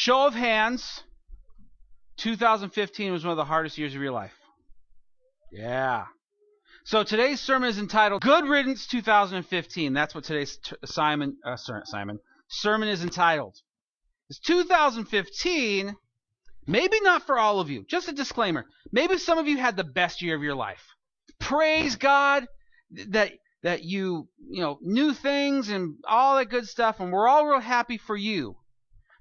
Show of hands. 2015 was one of the hardest years of your life. Yeah. So today's sermon is entitled "Good Riddance 2015." That's what today's t- Simon uh, Simon sermon is entitled. It's 2015. Maybe not for all of you. Just a disclaimer. Maybe some of you had the best year of your life. Praise God that that you you know new things and all that good stuff, and we're all real happy for you.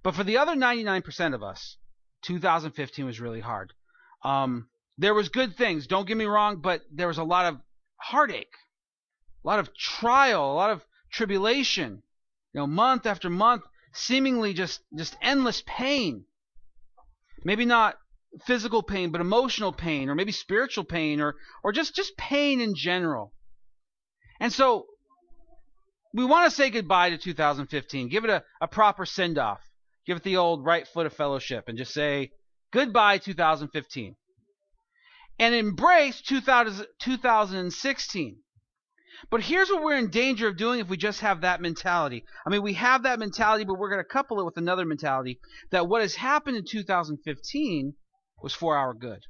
But for the other 99% of us, 2015 was really hard. Um, there was good things, don't get me wrong, but there was a lot of heartache, a lot of trial, a lot of tribulation. You know, month after month, seemingly just just endless pain. Maybe not physical pain, but emotional pain, or maybe spiritual pain, or or just just pain in general. And so we want to say goodbye to 2015. Give it a, a proper send off. Give it the old right foot of fellowship and just say goodbye 2015. And embrace 2000, 2016. But here's what we're in danger of doing if we just have that mentality. I mean, we have that mentality, but we're going to couple it with another mentality that what has happened in 2015 was for our good.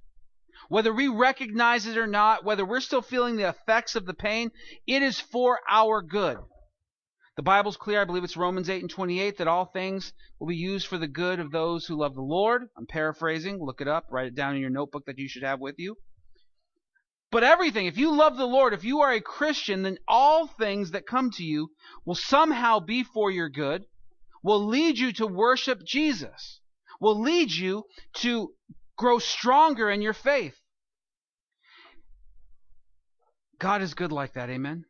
Whether we recognize it or not, whether we're still feeling the effects of the pain, it is for our good. The Bible's clear, I believe it's Romans 8 and 28, that all things will be used for the good of those who love the Lord. I'm paraphrasing, look it up, write it down in your notebook that you should have with you. But everything, if you love the Lord, if you are a Christian, then all things that come to you will somehow be for your good, will lead you to worship Jesus, will lead you to grow stronger in your faith. God is good like that, amen?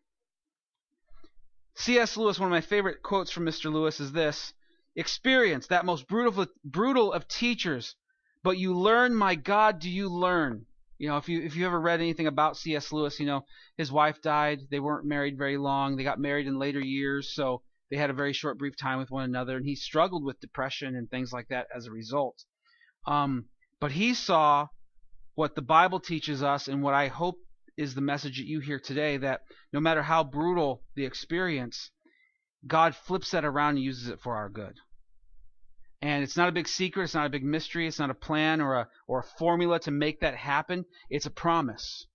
C.S. Lewis, one of my favorite quotes from Mr. Lewis is this Experience, that most brutal, brutal of teachers, but you learn, my God, do you learn? You know, if you if you ever read anything about C.S. Lewis, you know his wife died. They weren't married very long. They got married in later years, so they had a very short, brief time with one another, and he struggled with depression and things like that as a result. Um, but he saw what the Bible teaches us, and what I hope is the message that you hear today that no matter how brutal the experience, God flips that around and uses it for our good. And it's not a big secret, it's not a big mystery, it's not a plan or a or a formula to make that happen. It's a promise.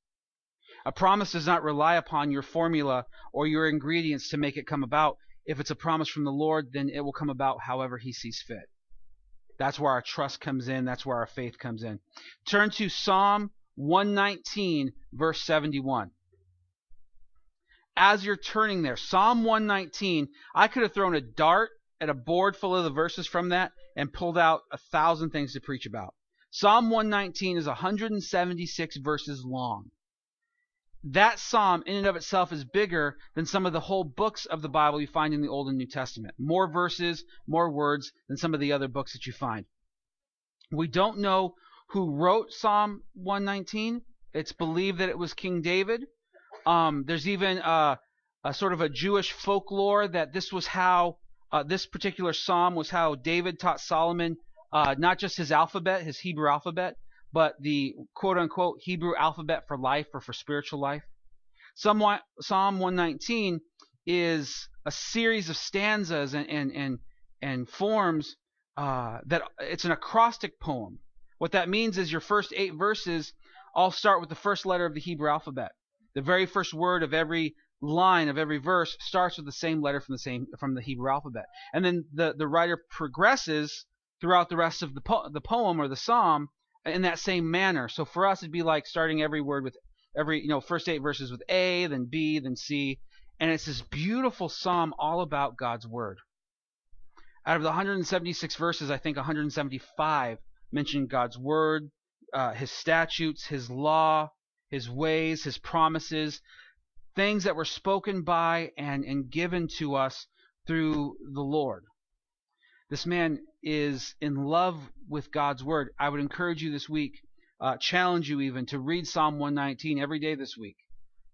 A promise does not rely upon your formula or your ingredients to make it come about. If it's a promise from the Lord, then it will come about however he sees fit. That's where our trust comes in, that's where our faith comes in. Turn to Psalm 119, verse 71. As you're turning there, Psalm 119, I could have thrown a dart at a board full of the verses from that and pulled out a thousand things to preach about. Psalm 119 is 176 verses long. That psalm, in and of itself, is bigger than some of the whole books of the Bible you find in the Old and New Testament. More verses, more words than some of the other books that you find. We don't know who wrote Psalm 119. It's believed that it was King David. Um, there's even a, a, sort of a Jewish folklore that this was how uh, this particular psalm was how David taught Solomon uh, not just his alphabet, his Hebrew alphabet, but the quote unquote Hebrew alphabet for life or for spiritual life. Psalm 119 is a series of stanzas and and and, and forms uh, that it's an acrostic poem what that means is your first eight verses all start with the first letter of the Hebrew alphabet. The very first word of every line of every verse starts with the same letter from the same from the Hebrew alphabet. And then the, the writer progresses throughout the rest of the po- the poem or the psalm in that same manner. So for us it'd be like starting every word with every you know first eight verses with A, then B, then C, and it's this beautiful psalm all about God's word. Out of the 176 verses, I think 175 mention God's word, uh, his statutes, his law, his ways, his promises, things that were spoken by and, and given to us through the Lord. This man is in love with God's word. I would encourage you this week, uh, challenge you even, to read Psalm 119 every day this week.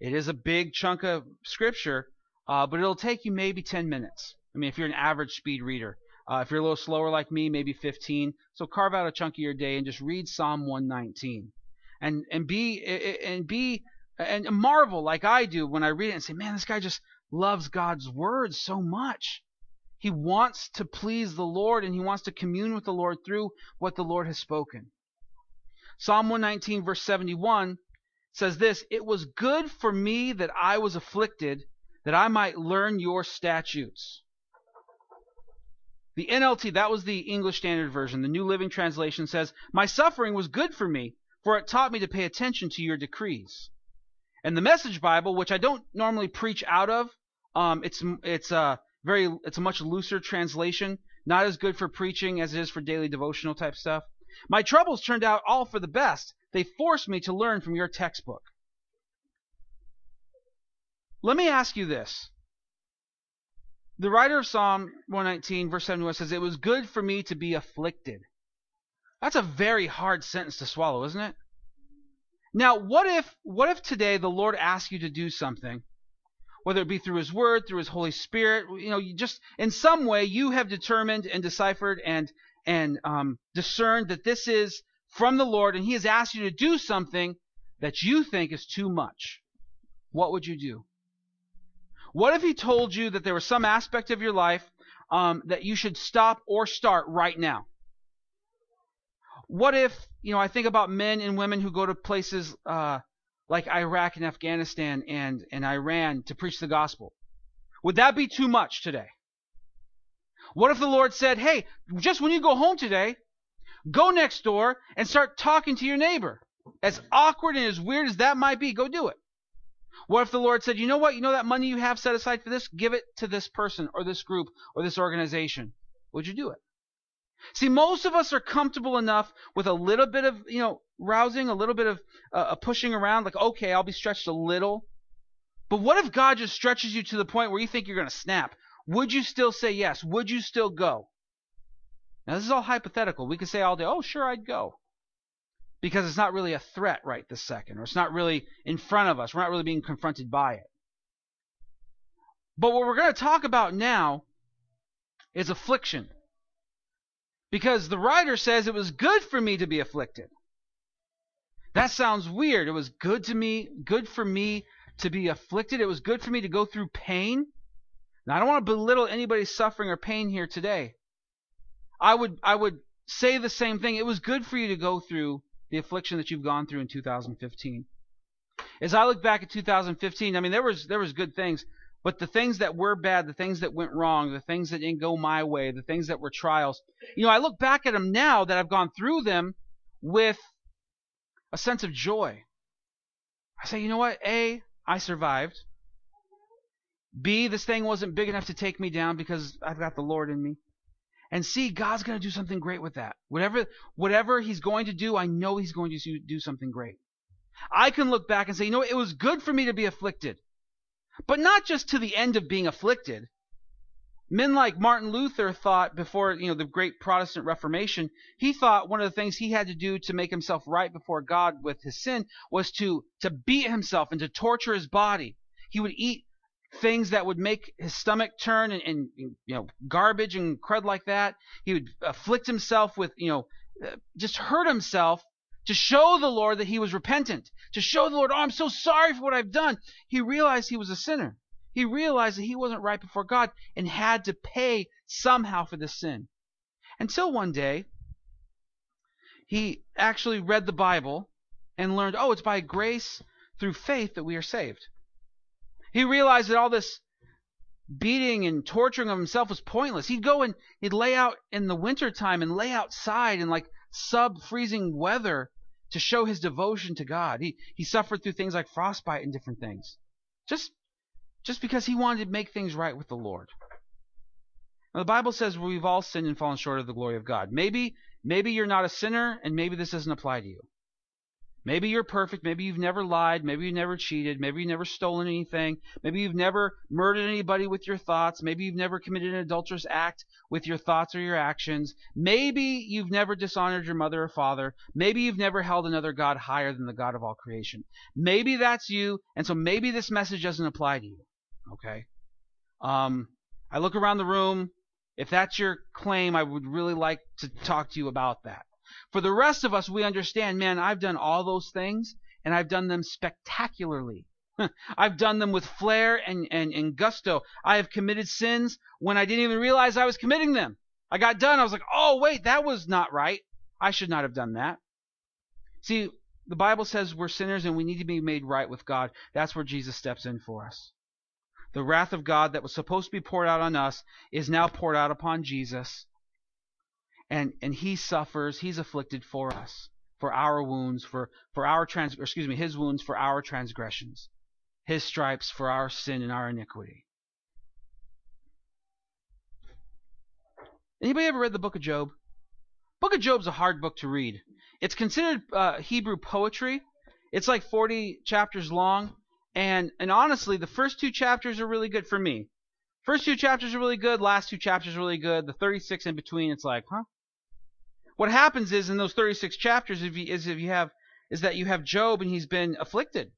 It is a big chunk of scripture, uh, but it'll take you maybe 10 minutes. I mean, if you're an average speed reader. Uh, if you're a little slower like me, maybe 15. So carve out a chunk of your day and just read Psalm 119, and and be and be and marvel like I do when I read it and say, man, this guy just loves God's word so much. He wants to please the Lord and he wants to commune with the Lord through what the Lord has spoken. Psalm 119, verse 71 says this It was good for me that I was afflicted, that I might learn your statutes. The NLT, that was the English Standard Version. The New Living Translation says, My suffering was good for me, for it taught me to pay attention to your decrees. And the Message Bible, which I don't normally preach out of, um, it's it's a very it's a much looser translation, not as good for preaching as it is for daily devotional type stuff. My troubles turned out all for the best. They forced me to learn from your textbook. Let me ask you this. The writer of Psalm 119, verse 71 says, It was good for me to be afflicted. That's a very hard sentence to swallow, isn't it? Now, what if what if today the Lord asks you to do something, whether it be through His Word, through His Holy Spirit, you know, you just in some way you have determined and deciphered and and um, discerned that this is from the Lord, and He has asked you to do something that you think is too much. What would you do? What if he told you that there was some aspect of your life um, that you should stop or start right now? What if, you know, I think about men and women who go to places uh, like Iraq and Afghanistan and, and Iran to preach the gospel. Would that be too much today? What if the Lord said, hey, just when you go home today, go next door and start talking to your neighbor? As awkward and as weird as that might be, go do it. What if the Lord said, you know what? You know that money you have set aside for this? Give it to this person or this group or this organization. Would you do it? See, most of us are comfortable enough with a little bit of, you know, rousing, a little bit of uh, pushing around, like, okay, I'll be stretched a little. But what if God just stretches you to the point where you think you're going to snap? Would you still say yes? Would you still go? Now, this is all hypothetical. We could say all day, oh, sure, I'd go because it's not really a threat right this second, or it's not really in front of us. We're not really being confronted by it. But what we're going to talk about now is affliction. Because the writer says it was good for me to be afflicted. That sounds weird. It was good to me, good for me to be afflicted. It was good for me to go through pain. Now I don't want to belittle anybody's suffering or pain here today. I would I would say the same thing. It was good for you to go through the affliction that you've gone through in 2015. As I look back at 2015, I mean there was there was good things, but the things that were bad, the things that went wrong, the things that didn't go my way, the things that were trials, you know, I look back at them now that I've gone through them with a sense of joy. I say, you know what? A, I survived. B, this thing wasn't big enough to take me down because I've got the Lord in me and see God's going to do something great with that. Whatever whatever he's going to do, I know he's going to do something great. I can look back and say, you know, it was good for me to be afflicted. But not just to the end of being afflicted. Men like Martin Luther thought before, you know, the great Protestant Reformation, he thought one of the things he had to do to make himself right before God with his sin was to to beat himself and to torture his body. He would eat things that would make his stomach turn and, and, you know garbage and crud like that. He would afflict himself with you know uh, just hurt himself to show the Lord that he was repentant, to show the Lord, oh, I'm so sorry for what I've done. He realized he was a sinner. He realized that he wasn't right before God and had to pay somehow for this sin. Until one day, he actually read the Bible and learned, oh, it's by grace through faith that we are saved. He realized that all this beating and torturing of himself was pointless. He'd go and he'd lay out in the wintertime and lay outside in like sub freezing weather to show his devotion to God. He he suffered through things like frostbite and different things. Just just because he wanted to make things right with the Lord. Now, the Bible says we've all sinned and fallen short of the glory of God. Maybe maybe you're not a sinner and maybe this doesn't apply to you. Maybe you're perfect. Maybe you've never lied. Maybe you've never cheated. Maybe you've never stolen anything. Maybe you've never murdered anybody with your thoughts. Maybe you've never committed an adulterous act with your thoughts or your actions. Maybe you've never dishonored your mother or father. Maybe you've never held another God higher than the God of all creation. Maybe that's you, and so maybe this message doesn't apply to you. Okay? Um, I look around the room. If that's your claim, I would really like to talk to you about that. For the rest of us, we understand, man, I've done all those things and I've done them spectacularly. I've done them with flair and, and, and gusto. I have committed sins when I didn't even realize I was committing them. I got done. I was like, oh, wait, that was not right. I should not have done that. See, the Bible says we're sinners and we need to be made right with God. That's where Jesus steps in for us. The wrath of God that was supposed to be poured out on us is now poured out upon Jesus. And, and he suffers, he's afflicted for us, for our wounds, for, for our trans excuse me, his wounds for our transgressions, his stripes for our sin and our iniquity. Anybody ever read the book of Job? Book of Job's a hard book to read. It's considered uh, Hebrew poetry. It's like 40 chapters long, and and honestly, the first two chapters are really good for me. First two chapters are really good. Last two chapters are really good. The 36 in between, it's like, huh? What happens is in those 36 chapters, if you, is if you have is that you have Job and he's been afflicted.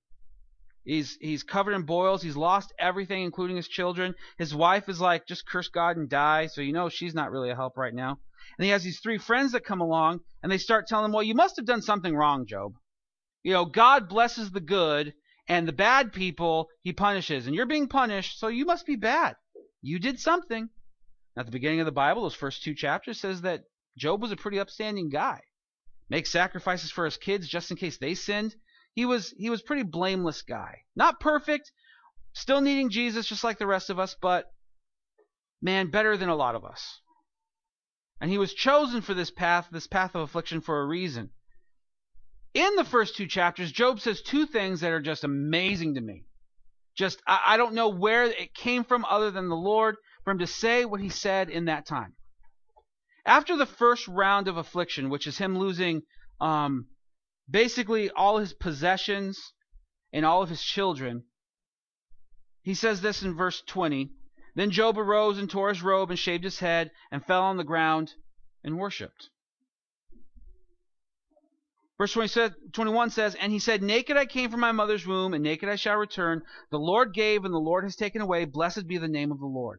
He's he's covered in boils. He's lost everything, including his children. His wife is like, just curse God and die. So you know she's not really a help right now. And he has these three friends that come along and they start telling him, well, you must have done something wrong, Job. You know, God blesses the good and the bad people he punishes. And you're being punished, so you must be bad. You did something. At the beginning of the Bible, those first two chapters says that Job was a pretty upstanding guy. Make sacrifices for his kids just in case they sinned. He was he was pretty blameless guy. Not perfect, still needing Jesus just like the rest of us, but man, better than a lot of us. And he was chosen for this path, this path of affliction for a reason. In the first two chapters, Job says two things that are just amazing to me. Just, I, I don't know where it came from other than the Lord for him to say what he said in that time. After the first round of affliction, which is him losing um, basically all his possessions and all of his children, he says this in verse 20 then Job arose and tore his robe and shaved his head and fell on the ground and worshipped. Verse 21 says, And he said, Naked I came from my mother's womb, and naked I shall return. The Lord gave, and the Lord has taken away. Blessed be the name of the Lord.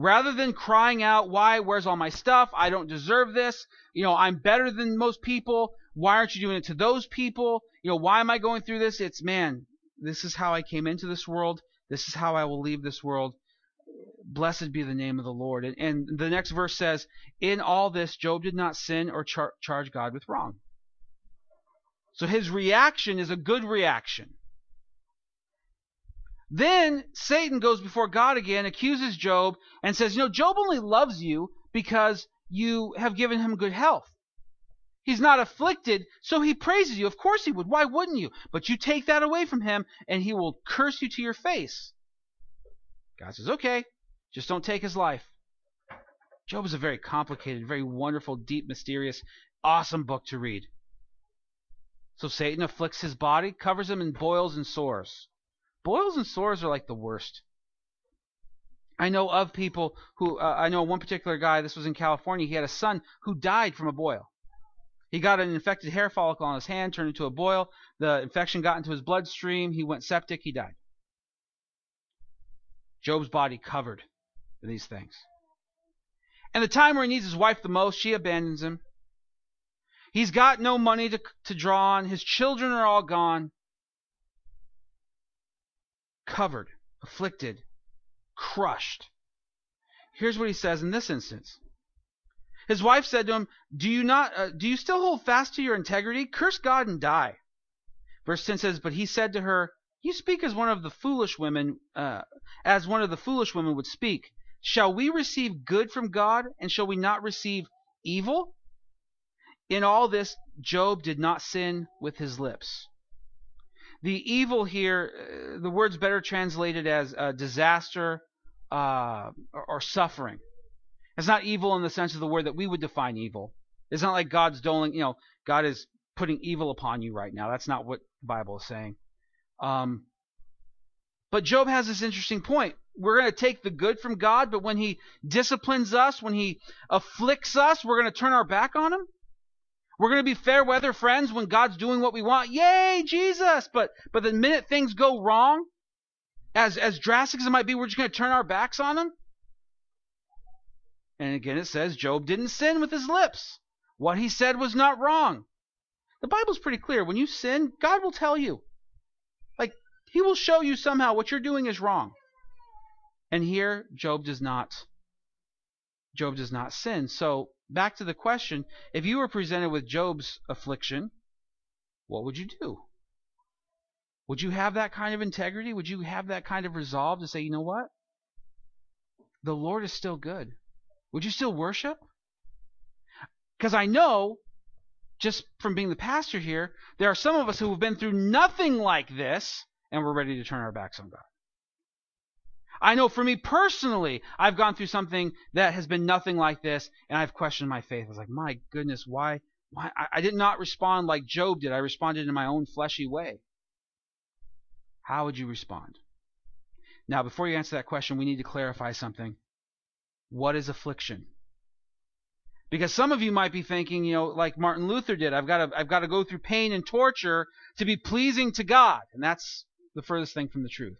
Rather than crying out, Why? Where's all my stuff? I don't deserve this. You know, I'm better than most people. Why aren't you doing it to those people? You know, why am I going through this? It's, man, this is how I came into this world. This is how I will leave this world. Blessed be the name of the Lord. And, and the next verse says, In all this, Job did not sin or char- charge God with wrong. So his reaction is a good reaction. Then Satan goes before God again, accuses Job, and says, You know, Job only loves you because you have given him good health. He's not afflicted, so he praises you. Of course he would. Why wouldn't you? But you take that away from him, and he will curse you to your face. God says, okay, just don't take his life. Job is a very complicated, very wonderful, deep, mysterious, awesome book to read. So Satan afflicts his body, covers him in boils and sores. Boils and sores are like the worst. I know of people who, uh, I know one particular guy, this was in California, he had a son who died from a boil. He got an infected hair follicle on his hand, turned into a boil. The infection got into his bloodstream. He went septic. He died. Job's body covered in these things. And the time where he needs his wife the most, she abandons him. He's got no money to, to draw on. His children are all gone. Covered, afflicted, crushed. Here's what he says in this instance his wife said to him, "Do you not uh, do you still hold fast to your integrity? Curse God and die." Verse 10 says, "But he said to her, You speak as one of the foolish women, uh, as one of the foolish women would speak. Shall we receive good from God, and shall we not receive evil?" In all this, Job did not sin with his lips. The evil here, uh, the word's better translated as uh, disaster uh, or, or suffering. It's not evil in the sense of the word that we would define evil. It's not like God's doling, you know, God is putting evil upon you right now. That's not what the Bible is saying. Um, but Job has this interesting point. We're going to take the good from God, but when he disciplines us, when he afflicts us, we're going to turn our back on him. We're going to be fair weather friends when God's doing what we want. Yay, Jesus! But but the minute things go wrong, as as drastic as it might be, we're just going to turn our backs on him. And again, it says Job didn't sin with his lips. What he said was not wrong. The Bible's pretty clear. When you sin, God will tell you. Like, He will show you somehow what you're doing is wrong. And here Job does not Job does not sin. So back to the question, if you were presented with Job's affliction, what would you do? Would you have that kind of integrity? Would you have that kind of resolve to say, you know what? The Lord is still good. Would you still worship? Because I know, just from being the pastor here, there are some of us who have been through nothing like this and we're ready to turn our backs on God. I know for me personally, I've gone through something that has been nothing like this, and I've questioned my faith. I was like, my goodness, why? Why? I, I did not respond like Job did. I responded in my own fleshy way. How would you respond? Now, before you answer that question, we need to clarify something. What is affliction? Because some of you might be thinking, you know, like Martin Luther did, I've got to, I've got to go through pain and torture to be pleasing to God. And that's the furthest thing from the truth.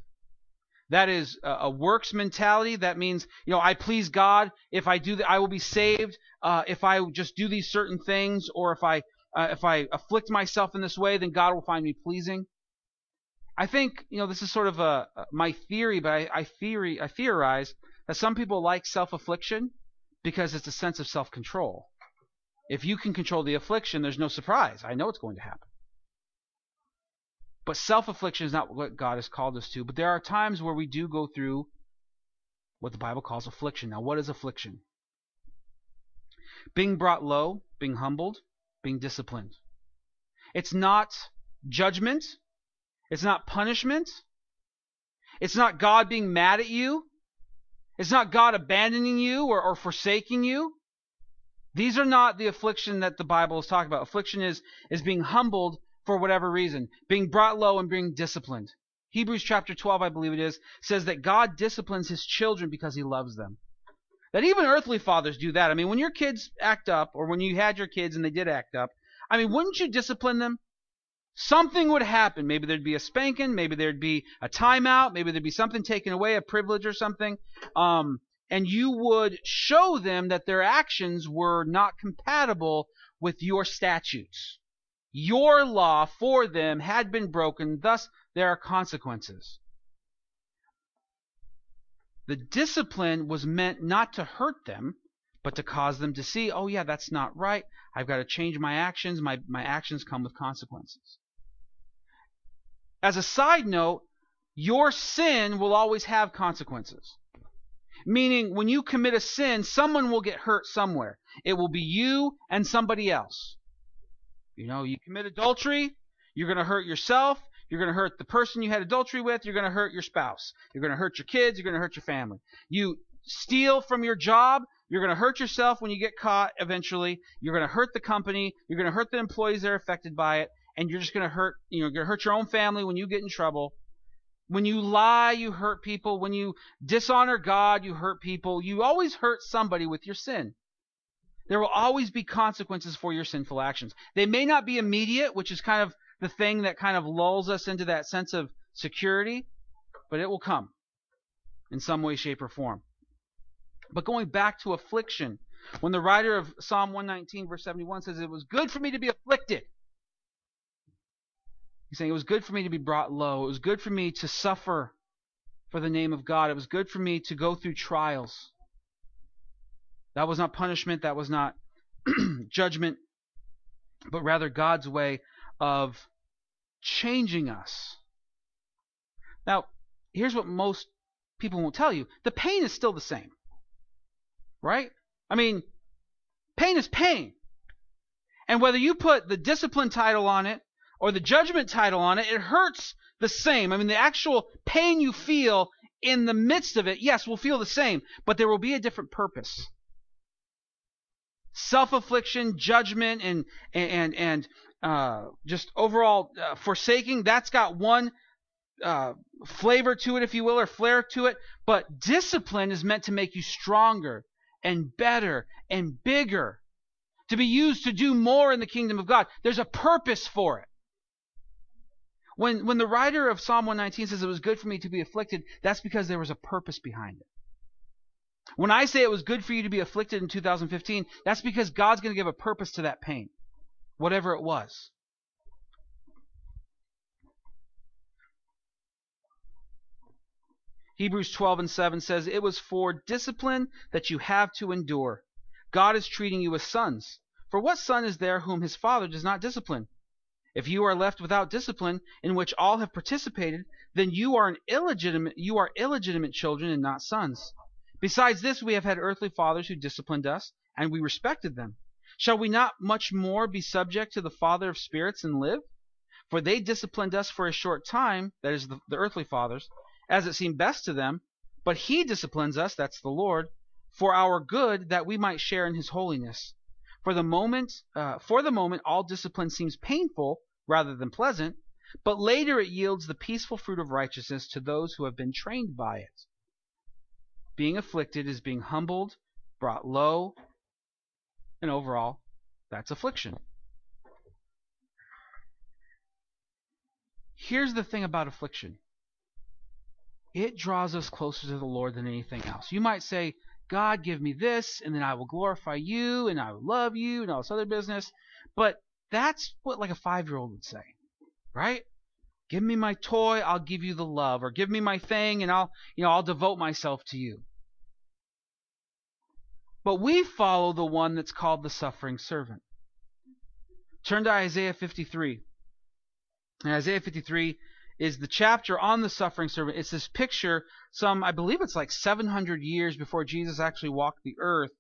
That is a works mentality. That means, you know, I please God if I do that. I will be saved uh, if I just do these certain things, or if I uh, if I afflict myself in this way, then God will find me pleasing. I think, you know, this is sort of a my theory, but I, I theory I theorize that some people like self-affliction because it's a sense of self-control. If you can control the affliction, there's no surprise. I know it's going to happen. But self affliction is not what God has called us to. But there are times where we do go through what the Bible calls affliction. Now, what is affliction? Being brought low, being humbled, being disciplined. It's not judgment, it's not punishment, it's not God being mad at you, it's not God abandoning you or, or forsaking you. These are not the affliction that the Bible is talking about. Affliction is, is being humbled for whatever reason, being brought low and being disciplined. Hebrews chapter 12, I believe it is, says that God disciplines his children because he loves them. That even earthly fathers do that. I mean, when your kids act up, or when you had your kids and they did act up, I mean, wouldn't you discipline them? Something would happen. Maybe there'd be a spanking, maybe there'd be a timeout, maybe there'd be something taken away, a privilege or something. Um, and you would show them that their actions were not compatible with your statutes. Your law for them had been broken, thus there are consequences. The discipline was meant not to hurt them, but to cause them to see, oh yeah, that's not right. I've got to change my actions. My, my actions come with consequences. As a side note, your sin will always have consequences. Meaning, when you commit a sin, someone will get hurt somewhere. It will be you and somebody else. You know, you commit adultery, you're going to hurt yourself, you're going to hurt the person you had adultery with, you're going to hurt your spouse, you're going to hurt your kids, you're going to hurt your family. You steal from your job, you're going to hurt yourself when you get caught eventually. You're going to hurt the company, you're going to hurt the employees that are affected by it, and you're just going to hurt, you know, you're going to hurt your own family when you get in trouble. When you lie, you hurt people. When you dishonor God, you hurt people. You always hurt somebody with your sin. There will always be consequences for your sinful actions. They may not be immediate, which is kind of the thing that kind of lulls us into that sense of security, but it will come in some way, shape, or form. But going back to affliction, when the writer of Psalm 119, verse 71 says, It was good for me to be afflicted. He's saying, It was good for me to be brought low. It was good for me to suffer for the name of God. It was good for me to go through trials. That was not punishment, that was not judgment, but rather God's way of changing us. Now, here's what most people won't tell you the pain is still the same. Right? I mean, pain is pain. And whether you put the discipline title on it or the judgment title on it, it hurts the same. I mean, the actual pain you feel in the midst of it, yes, will feel the same, but there will be a different purpose self-affliction, judgment, and and and uh, just overall uh, forsaking. That's got one uh, flavor to it, if you will, or flair to it. But discipline is meant to make you stronger and better and bigger, to be used to do more in the kingdom of God. There's a purpose for it. When, when the writer of Psalm 119 says it was good for me to be afflicted, that's because there was a purpose behind it. When I say it was good for you to be afflicted in 2015, that's because God's going to give a purpose to that pain, whatever it was. Hebrews 12 and 7 says, It was for discipline that you have to endure. God is treating you as sons. For what son is there whom his father does not discipline? If you are left without discipline, in which all have participated, then you are an illegitimate you are illegitimate children and not sons. Besides this, we have had earthly fathers who disciplined us, and we respected them. Shall we not much more be subject to the Father of spirits and live? For they disciplined us for a short time, that is, the, the earthly fathers, as it seemed best to them. But he disciplines us, that's the Lord, for our good, that we might share in his holiness. For the moment, uh, for the moment, all discipline seems painful rather than pleasant, but later it yields the peaceful fruit of righteousness to those who have been trained by it. Being afflicted is being humbled, brought low, and overall, that's affliction. Here's the thing about affliction it draws us closer to the Lord than anything else. You might say, God, give me this, and then I will glorify you, and I will love you, and all this other business. But that's what like a five year old would say, right? Give me my toy, I'll give you the love, or give me my thing, and I'll, you know, I'll devote myself to you. But we follow the one that's called the suffering servant. Turn to Isaiah 53. And Isaiah 53 is the chapter on the suffering servant. It's this picture, some, I believe it's like 700 years before Jesus actually walked the earth.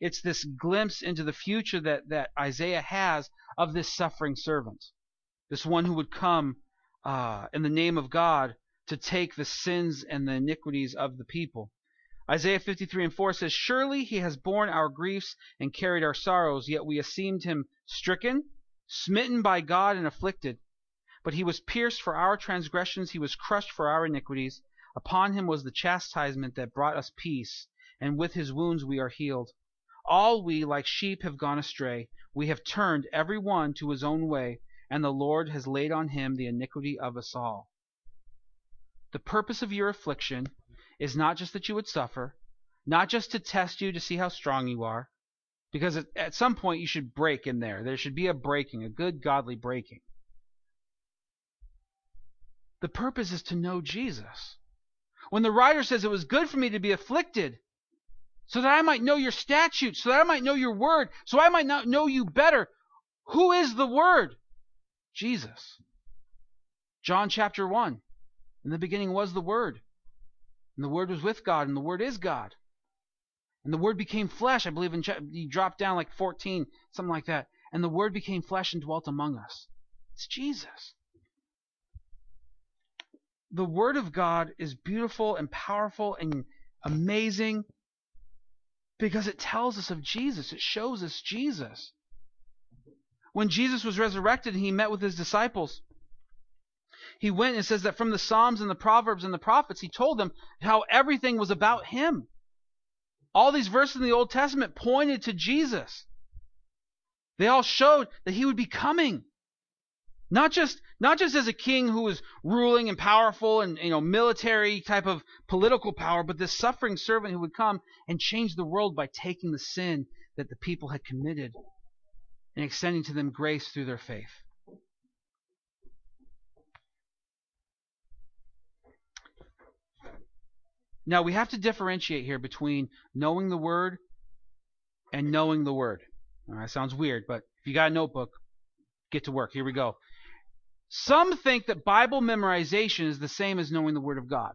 It's this glimpse into the future that, that Isaiah has of this suffering servant. This one who would come uh, in the name of God to take the sins and the iniquities of the people. Isaiah 53 and 4 says, Surely he has borne our griefs and carried our sorrows, yet we esteemed him stricken, smitten by God, and afflicted. But he was pierced for our transgressions, he was crushed for our iniquities. Upon him was the chastisement that brought us peace, and with his wounds we are healed. All we, like sheep, have gone astray. We have turned every one to his own way, and the Lord has laid on him the iniquity of us all. The purpose of your affliction is not just that you would suffer, not just to test you to see how strong you are, because at some point you should break in there. There should be a breaking, a good godly breaking. The purpose is to know Jesus. When the writer says it was good for me to be afflicted, so that I might know your statutes, so that I might know your word, so I might not know you better. Who is the word? Jesus. John chapter 1. In the beginning was the word, and the Word was with God, and the Word is God. And the Word became flesh. I believe in you dropped down like 14, something like that. And the Word became flesh and dwelt among us. It's Jesus. The Word of God is beautiful and powerful and amazing because it tells us of Jesus. It shows us Jesus. When Jesus was resurrected and he met with his disciples, he went and says that from the Psalms and the Proverbs and the prophets, he told them how everything was about him. All these verses in the Old Testament pointed to Jesus. They all showed that he would be coming. Not just not just as a king who was ruling and powerful and you know military type of political power, but this suffering servant who would come and change the world by taking the sin that the people had committed and extending to them grace through their faith. Now, we have to differentiate here between knowing the Word and knowing the Word. that sounds weird, but if you got a notebook, get to work. Here we go. Some think that Bible memorization is the same as knowing the Word of God.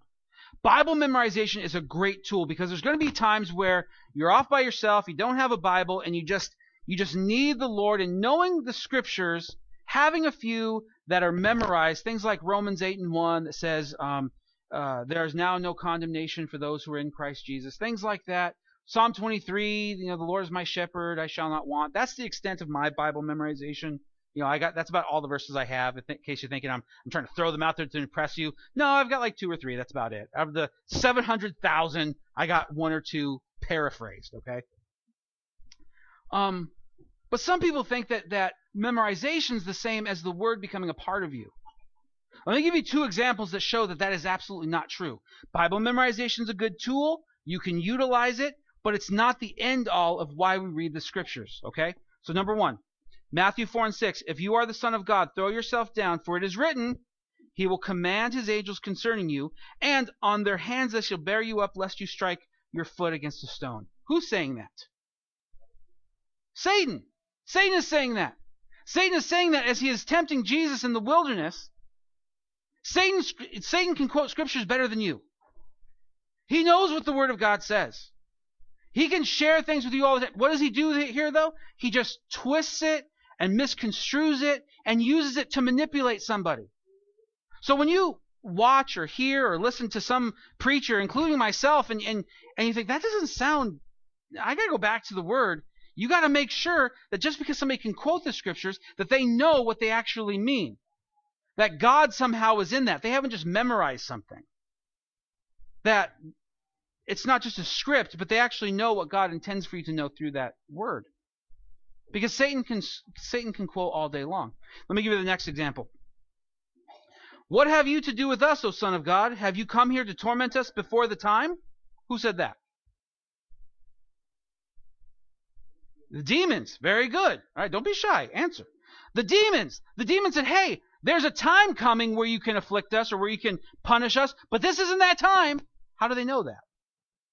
Bible memorization is a great tool because there's going to be times where you're off by yourself, you don't have a Bible, and you just you just need the Lord and knowing the scriptures, having a few that are memorized, things like Romans 8 and 1 that says, um, uh, there is now no condemnation for those who are in Christ Jesus. Things like that. Psalm 23, you know, the Lord is my shepherd, I shall not want. That's the extent of my Bible memorization. You know, I got that's about all the verses I have. In case you're thinking I'm I'm trying to throw them out there to impress you. No, I've got like two or three. That's about it. Out of the 700,000, I got one or two paraphrased. Okay. Um, but some people think that that memorization is the same as the word becoming a part of you. Let me give you two examples that show that that is absolutely not true. Bible memorization is a good tool. You can utilize it, but it's not the end all of why we read the scriptures. Okay? So, number one, Matthew 4 and 6. If you are the Son of God, throw yourself down, for it is written, he will command his angels concerning you, and on their hands they shall bear you up, lest you strike your foot against a stone. Who's saying that? Satan. Satan is saying that. Satan is saying that as he is tempting Jesus in the wilderness. Satan, Satan can quote scriptures better than you. He knows what the Word of God says. He can share things with you all the time. What does he do here, though? He just twists it and misconstrues it and uses it to manipulate somebody. So when you watch or hear or listen to some preacher, including myself, and, and, and you think, that doesn't sound, I got to go back to the Word. You got to make sure that just because somebody can quote the scriptures, that they know what they actually mean. That God somehow is in that. They haven't just memorized something. That it's not just a script, but they actually know what God intends for you to know through that word. Because Satan can Satan can quote all day long. Let me give you the next example. What have you to do with us, O Son of God? Have you come here to torment us before the time? Who said that? The demons. Very good. All right, don't be shy. Answer. The demons. The demons said, hey, there's a time coming where you can afflict us or where you can punish us, but this isn't that time. How do they know that?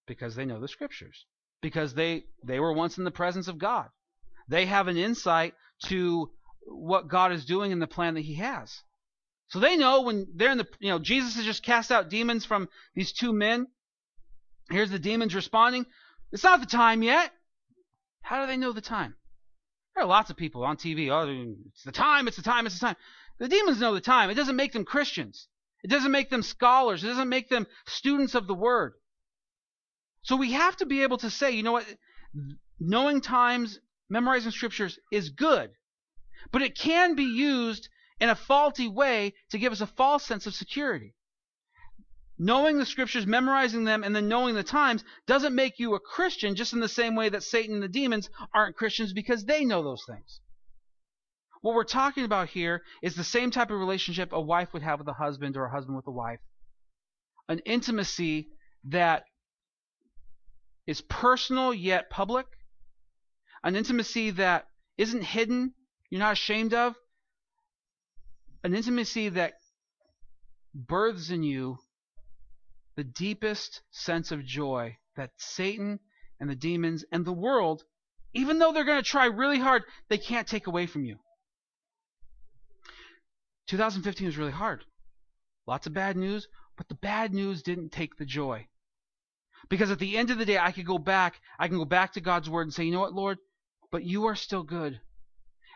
Because they know the scriptures. Because they, they were once in the presence of God. They have an insight to what God is doing in the plan that He has. So they know when they're in the, you know, Jesus has just cast out demons from these two men. Here's the demons responding. It's not the time yet. How do they know the time? There are lots of people on TV. Oh, it's the time, it's the time, it's the time. The demons know the time. It doesn't make them Christians. It doesn't make them scholars. It doesn't make them students of the Word. So we have to be able to say, you know what? Knowing times, memorizing scriptures is good. But it can be used in a faulty way to give us a false sense of security. Knowing the scriptures, memorizing them, and then knowing the times doesn't make you a Christian just in the same way that Satan and the demons aren't Christians because they know those things. What we're talking about here is the same type of relationship a wife would have with a husband or a husband with a wife. An intimacy that is personal yet public. An intimacy that isn't hidden, you're not ashamed of. An intimacy that births in you the deepest sense of joy that Satan and the demons and the world, even though they're going to try really hard, they can't take away from you. 2015 was really hard. Lots of bad news, but the bad news didn't take the joy. Because at the end of the day, I could go back, I can go back to God's word and say, you know what, Lord? But you are still good.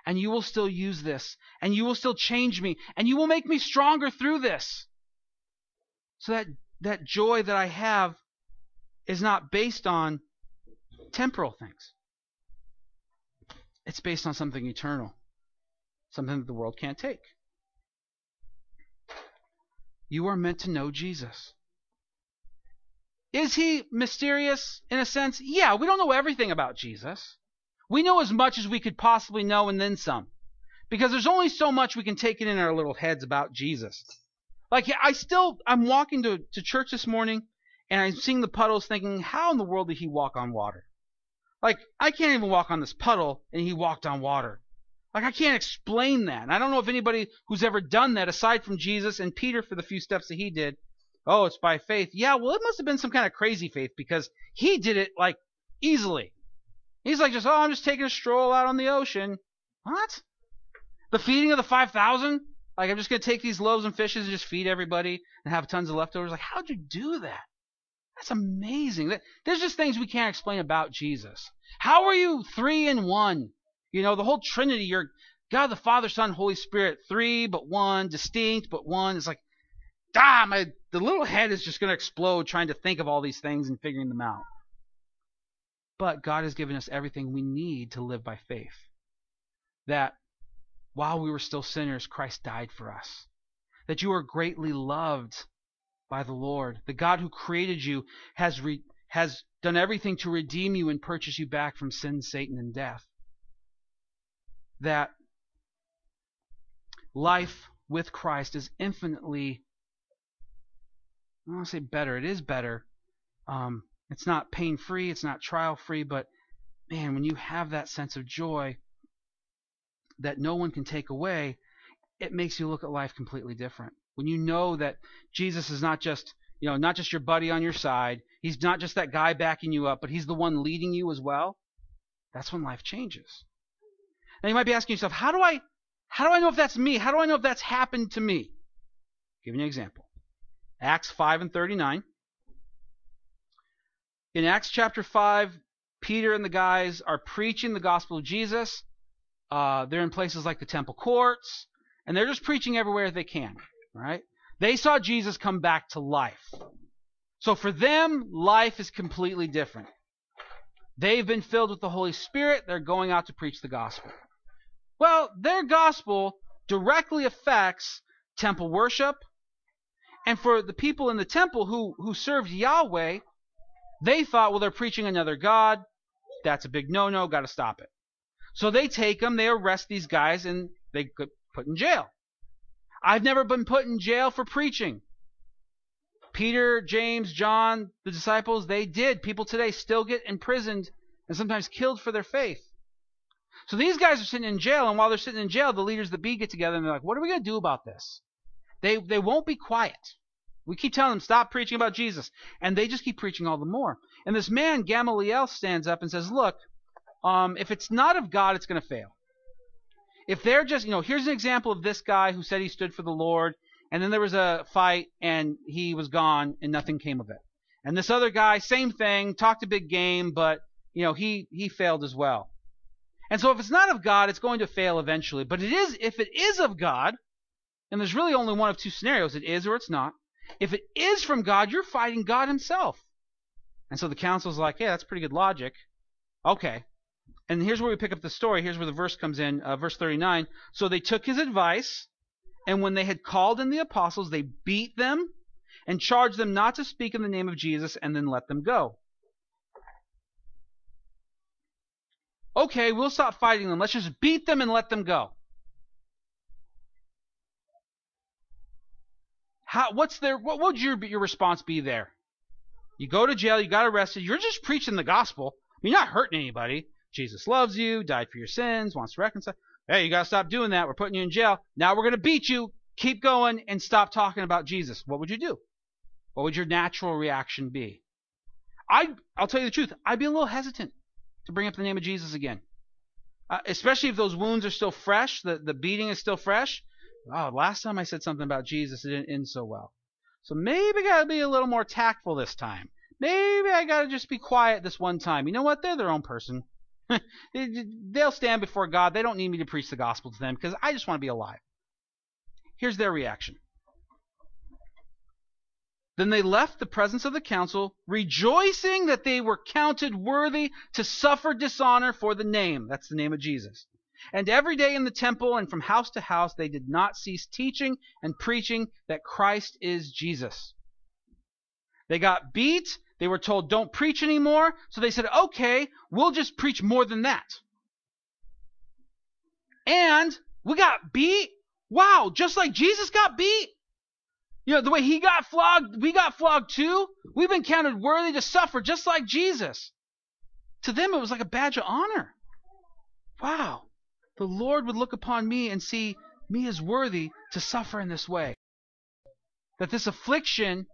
And you will still use this. And you will still change me. And you will make me stronger through this. So that, that joy that I have is not based on temporal things. It's based on something eternal. Something that the world can't take. You are meant to know Jesus. Is he mysterious in a sense? Yeah, we don't know everything about Jesus. We know as much as we could possibly know and then some. Because there's only so much we can take it in our little heads about Jesus. Like, I still, I'm walking to, to church this morning and I'm seeing the puddles thinking, how in the world did he walk on water? Like, I can't even walk on this puddle and he walked on water. Like, I can't explain that. And I don't know if anybody who's ever done that, aside from Jesus and Peter for the few steps that he did, oh, it's by faith. Yeah, well, it must have been some kind of crazy faith because he did it, like, easily. He's like, just, oh, I'm just taking a stroll out on the ocean. What? The feeding of the 5,000? Like, I'm just going to take these loaves and fishes and just feed everybody and have tons of leftovers? Like, how'd you do that? That's amazing. There's just things we can't explain about Jesus. How are you three in one? You know, the whole Trinity, you're God the Father, Son, Holy Spirit, three but one, distinct but one. It's like, ah, my the little head is just going to explode trying to think of all these things and figuring them out. But God has given us everything we need to live by faith. That while we were still sinners, Christ died for us. That you are greatly loved by the Lord. The God who created you has re- has done everything to redeem you and purchase you back from sin, Satan, and death that life with Christ is infinitely, I don't want to say better, it is better. Um, it's not pain free, it's not trial free, but man, when you have that sense of joy that no one can take away, it makes you look at life completely different. When you know that Jesus is not just, you know, not just your buddy on your side, he's not just that guy backing you up, but he's the one leading you as well. That's when life changes. Now you might be asking yourself, how do I how do I know if that's me? How do I know if that's happened to me? I'll give you an example. Acts 5 and 39. In Acts chapter 5, Peter and the guys are preaching the gospel of Jesus. Uh, they're in places like the temple courts, and they're just preaching everywhere they can. Right? They saw Jesus come back to life. So for them, life is completely different. They've been filled with the Holy Spirit. They're going out to preach the gospel. Well, their gospel directly affects temple worship. And for the people in the temple who, who served Yahweh, they thought, well, they're preaching another God. That's a big no no, got to stop it. So they take them, they arrest these guys, and they get put in jail. I've never been put in jail for preaching. Peter, James, John, the disciples, they did. People today still get imprisoned and sometimes killed for their faith. So these guys are sitting in jail, and while they're sitting in jail, the leaders of the bee get together and they're like, "What are we going to do about this?" They they won't be quiet. We keep telling them stop preaching about Jesus, and they just keep preaching all the more. And this man Gamaliel stands up and says, "Look, um, if it's not of God, it's going to fail. If they're just, you know, here's an example of this guy who said he stood for the Lord, and then there was a fight and he was gone and nothing came of it. And this other guy, same thing, talked a big game, but you know he he failed as well. And so if it's not of God, it's going to fail eventually. But it is if it is of God, and there's really only one of two scenarios, it is or it's not. If it is from God, you're fighting God himself. And so the council's like, yeah, that's pretty good logic. Okay. And here's where we pick up the story. Here's where the verse comes in, uh, verse 39. So they took his advice, and when they had called in the apostles, they beat them and charged them not to speak in the name of Jesus, and then let them go. Okay, we'll stop fighting them. Let's just beat them and let them go. How, what's their, what would your, your response be there? You go to jail, you got arrested, you're just preaching the gospel. You're not hurting anybody. Jesus loves you, died for your sins, wants to reconcile. Hey, you got to stop doing that. We're putting you in jail. Now we're going to beat you. Keep going and stop talking about Jesus. What would you do? What would your natural reaction be? I, I'll tell you the truth. I'd be a little hesitant to bring up the name of Jesus again. Uh, especially if those wounds are still fresh, the, the beating is still fresh. Oh, last time I said something about Jesus, it didn't end so well. So maybe I got to be a little more tactful this time. Maybe I got to just be quiet this one time. You know what? They're their own person. They'll stand before God. They don't need me to preach the gospel to them because I just want to be alive. Here's their reaction. Then they left the presence of the council, rejoicing that they were counted worthy to suffer dishonor for the name. That's the name of Jesus. And every day in the temple and from house to house they did not cease teaching and preaching that Christ is Jesus. They got beat. They were told, don't preach anymore. So they said, okay, we'll just preach more than that. And we got beat. Wow, just like Jesus got beat. You know, the way he got flogged, we got flogged too. We've been counted worthy to suffer just like Jesus. To them, it was like a badge of honor. Wow, the Lord would look upon me and see me as worthy to suffer in this way. That this affliction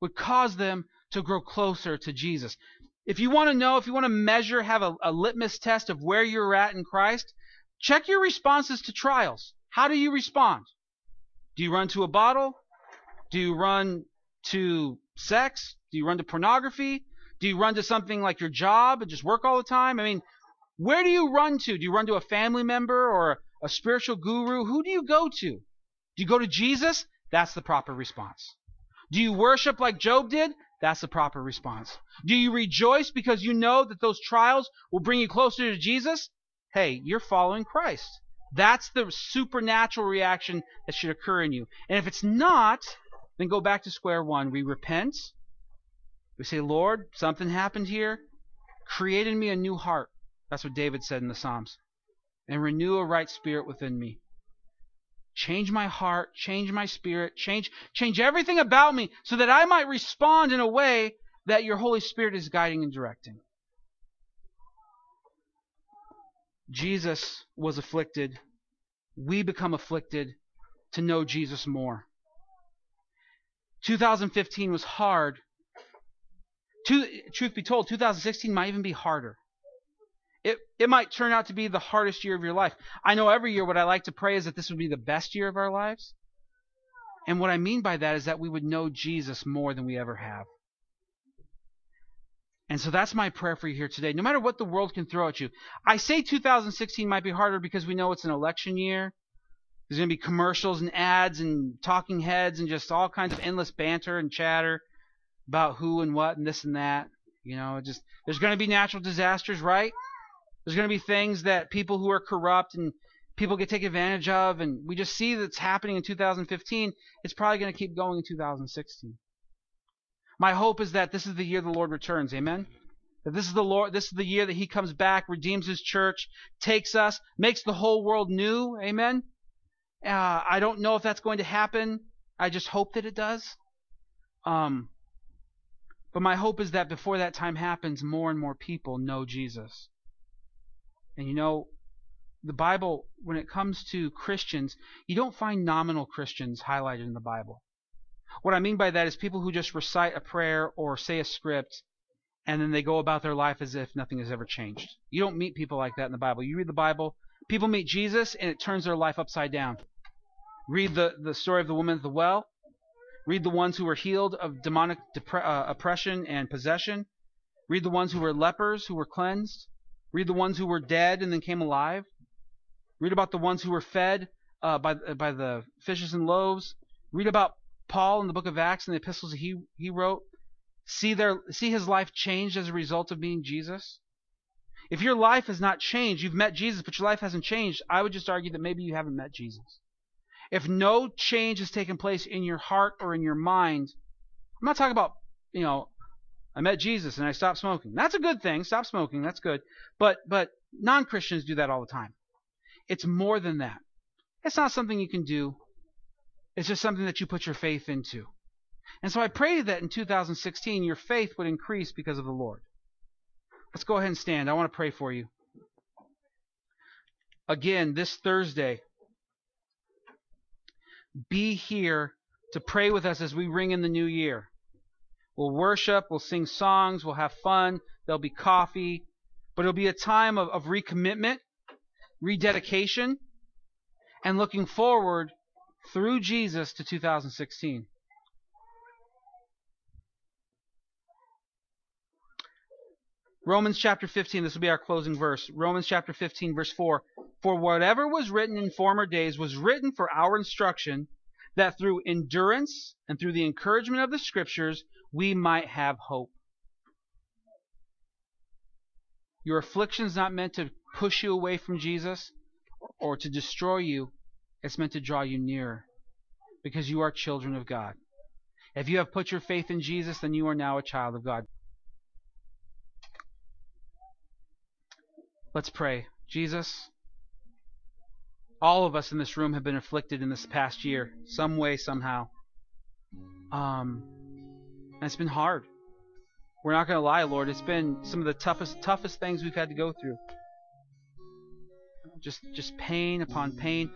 would cause them to grow closer to Jesus. If you want to know, if you want to measure, have a, a litmus test of where you're at in Christ, check your responses to trials. How do you respond? Do you run to a bottle? Do you run to sex? Do you run to pornography? Do you run to something like your job and just work all the time? I mean, where do you run to? Do you run to a family member or a spiritual guru? Who do you go to? Do you go to Jesus? That's the proper response. Do you worship like Job did? That's the proper response. Do you rejoice because you know that those trials will bring you closer to Jesus? Hey, you're following Christ. That's the supernatural reaction that should occur in you. And if it's not, then go back to square one. We repent. We say, Lord, something happened here. Create in me a new heart. That's what David said in the Psalms. And renew a right spirit within me. Change my heart, change my spirit, change change everything about me so that I might respond in a way that your Holy Spirit is guiding and directing. Jesus was afflicted. We become afflicted to know Jesus more. 2015 was hard. To, truth be told, 2016 might even be harder. It, it might turn out to be the hardest year of your life. I know every year what I like to pray is that this would be the best year of our lives. And what I mean by that is that we would know Jesus more than we ever have. And so that's my prayer for you here today. No matter what the world can throw at you. I say 2016 might be harder because we know it's an election year. There's going to be commercials and ads and talking heads and just all kinds of endless banter and chatter about who and what and this and that. You know, just there's going to be natural disasters, right? There's going to be things that people who are corrupt and people get taken advantage of, and we just see that's happening in 2015. It's probably going to keep going in 2016. My hope is that this is the year the Lord returns. Amen. That this is the Lord, this is the year that He comes back, redeems His church, takes us, makes the whole world new. Amen. Uh, I don't know if that's going to happen. I just hope that it does. Um, but my hope is that before that time happens, more and more people know Jesus. And you know, the Bible, when it comes to Christians, you don't find nominal Christians highlighted in the Bible. What I mean by that is people who just recite a prayer or say a script and then they go about their life as if nothing has ever changed. You don't meet people like that in the Bible. You read the Bible, people meet Jesus and it turns their life upside down. Read the, the story of the woman at the well. Read the ones who were healed of demonic depre- uh, oppression and possession. Read the ones who were lepers who were cleansed. Read the ones who were dead and then came alive. Read about the ones who were fed uh, by, by the fishes and loaves. Read about Paul in the book of Acts and the epistles he, he wrote, see, their, see his life changed as a result of being Jesus? If your life has not changed, you've met Jesus, but your life hasn't changed, I would just argue that maybe you haven't met Jesus. If no change has taken place in your heart or in your mind, I'm not talking about, you know, I met Jesus and I stopped smoking. That's a good thing. Stop smoking. That's good. But but non-Christians do that all the time. It's more than that. It's not something you can do it's just something that you put your faith into. And so I pray that in 2016 your faith would increase because of the Lord. Let's go ahead and stand. I want to pray for you. Again, this Thursday, be here to pray with us as we ring in the new year. We'll worship, we'll sing songs, we'll have fun, there'll be coffee, but it'll be a time of, of recommitment, rededication, and looking forward through Jesus to 2016. Romans chapter 15, this will be our closing verse. Romans chapter 15, verse 4. For whatever was written in former days was written for our instruction, that through endurance and through the encouragement of the Scriptures we might have hope. Your affliction is not meant to push you away from Jesus or to destroy you, it's meant to draw you nearer because you are children of God. If you have put your faith in Jesus, then you are now a child of God. Let's pray. Jesus, all of us in this room have been afflicted in this past year, some way, somehow. Um, and it's been hard. We're not going to lie, Lord. It's been some of the toughest, toughest things we've had to go through. Just, just pain upon pain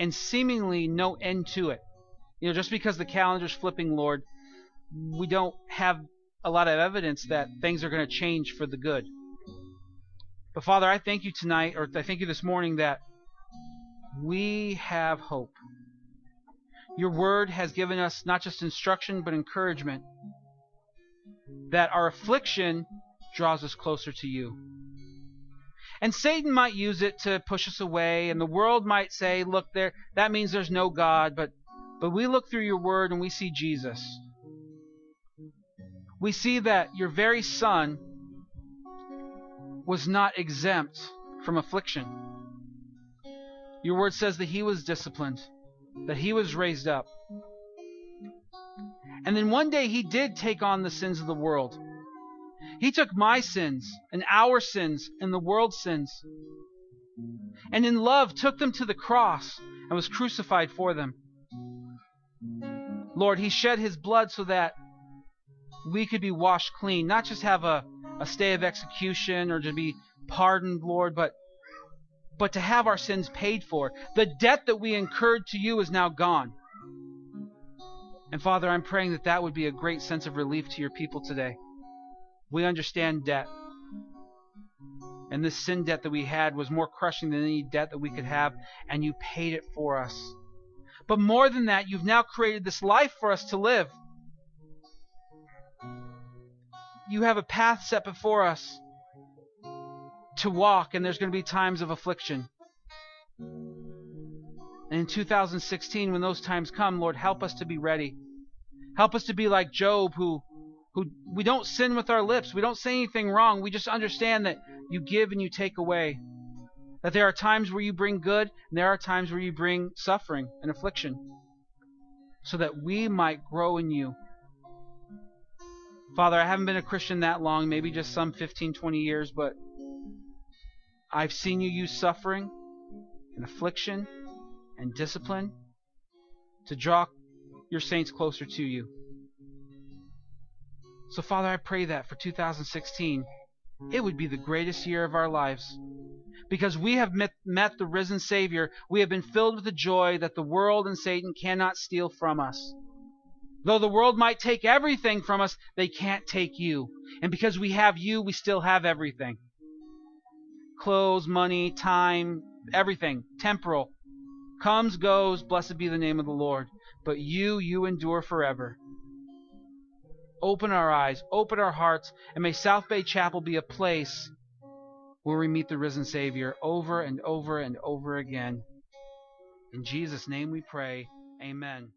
and seemingly no end to it. You know, just because the calendar's flipping, Lord, we don't have a lot of evidence that things are going to change for the good. But Father, I thank you tonight, or I thank you this morning, that we have hope. Your word has given us not just instruction, but encouragement. That our affliction draws us closer to you. And Satan might use it to push us away, and the world might say, look, there that means there's no God, but but we look through your word and we see Jesus. We see that your very son was not exempt from affliction. Your word says that he was disciplined, that he was raised up. And then one day he did take on the sins of the world. He took my sins and our sins and the world's sins. And in love took them to the cross and was crucified for them. Lord, He shed His blood so that we could be washed clean, not just have a, a stay of execution or to be pardoned, Lord, but but to have our sins paid for. The debt that we incurred to you is now gone. And Father, I'm praying that that would be a great sense of relief to your people today. We understand debt. And this sin debt that we had was more crushing than any debt that we could have, and you paid it for us. But more than that, you've now created this life for us to live. You have a path set before us to walk, and there's going to be times of affliction. And in 2016, when those times come, Lord, help us to be ready. Help us to be like Job, who, who we don't sin with our lips. We don't say anything wrong. We just understand that you give and you take away. That there are times where you bring good, and there are times where you bring suffering and affliction. So that we might grow in you. Father, I haven't been a Christian that long, maybe just some 15, 20 years, but I've seen you use suffering and affliction and discipline to draw your saints closer to you. So, Father, I pray that for 2016, it would be the greatest year of our lives. Because we have met, met, the risen Savior, we have been filled with the joy that the world and Satan cannot steal from us. Though the world might take everything from us, they can't take you. And because we have you, we still have everything clothes, money, time, everything, temporal. Comes, goes, blessed be the name of the Lord. But you, you endure forever. Open our eyes, open our hearts, and may South Bay Chapel be a place where we meet the risen Savior over and over and over again. In Jesus' name we pray. Amen.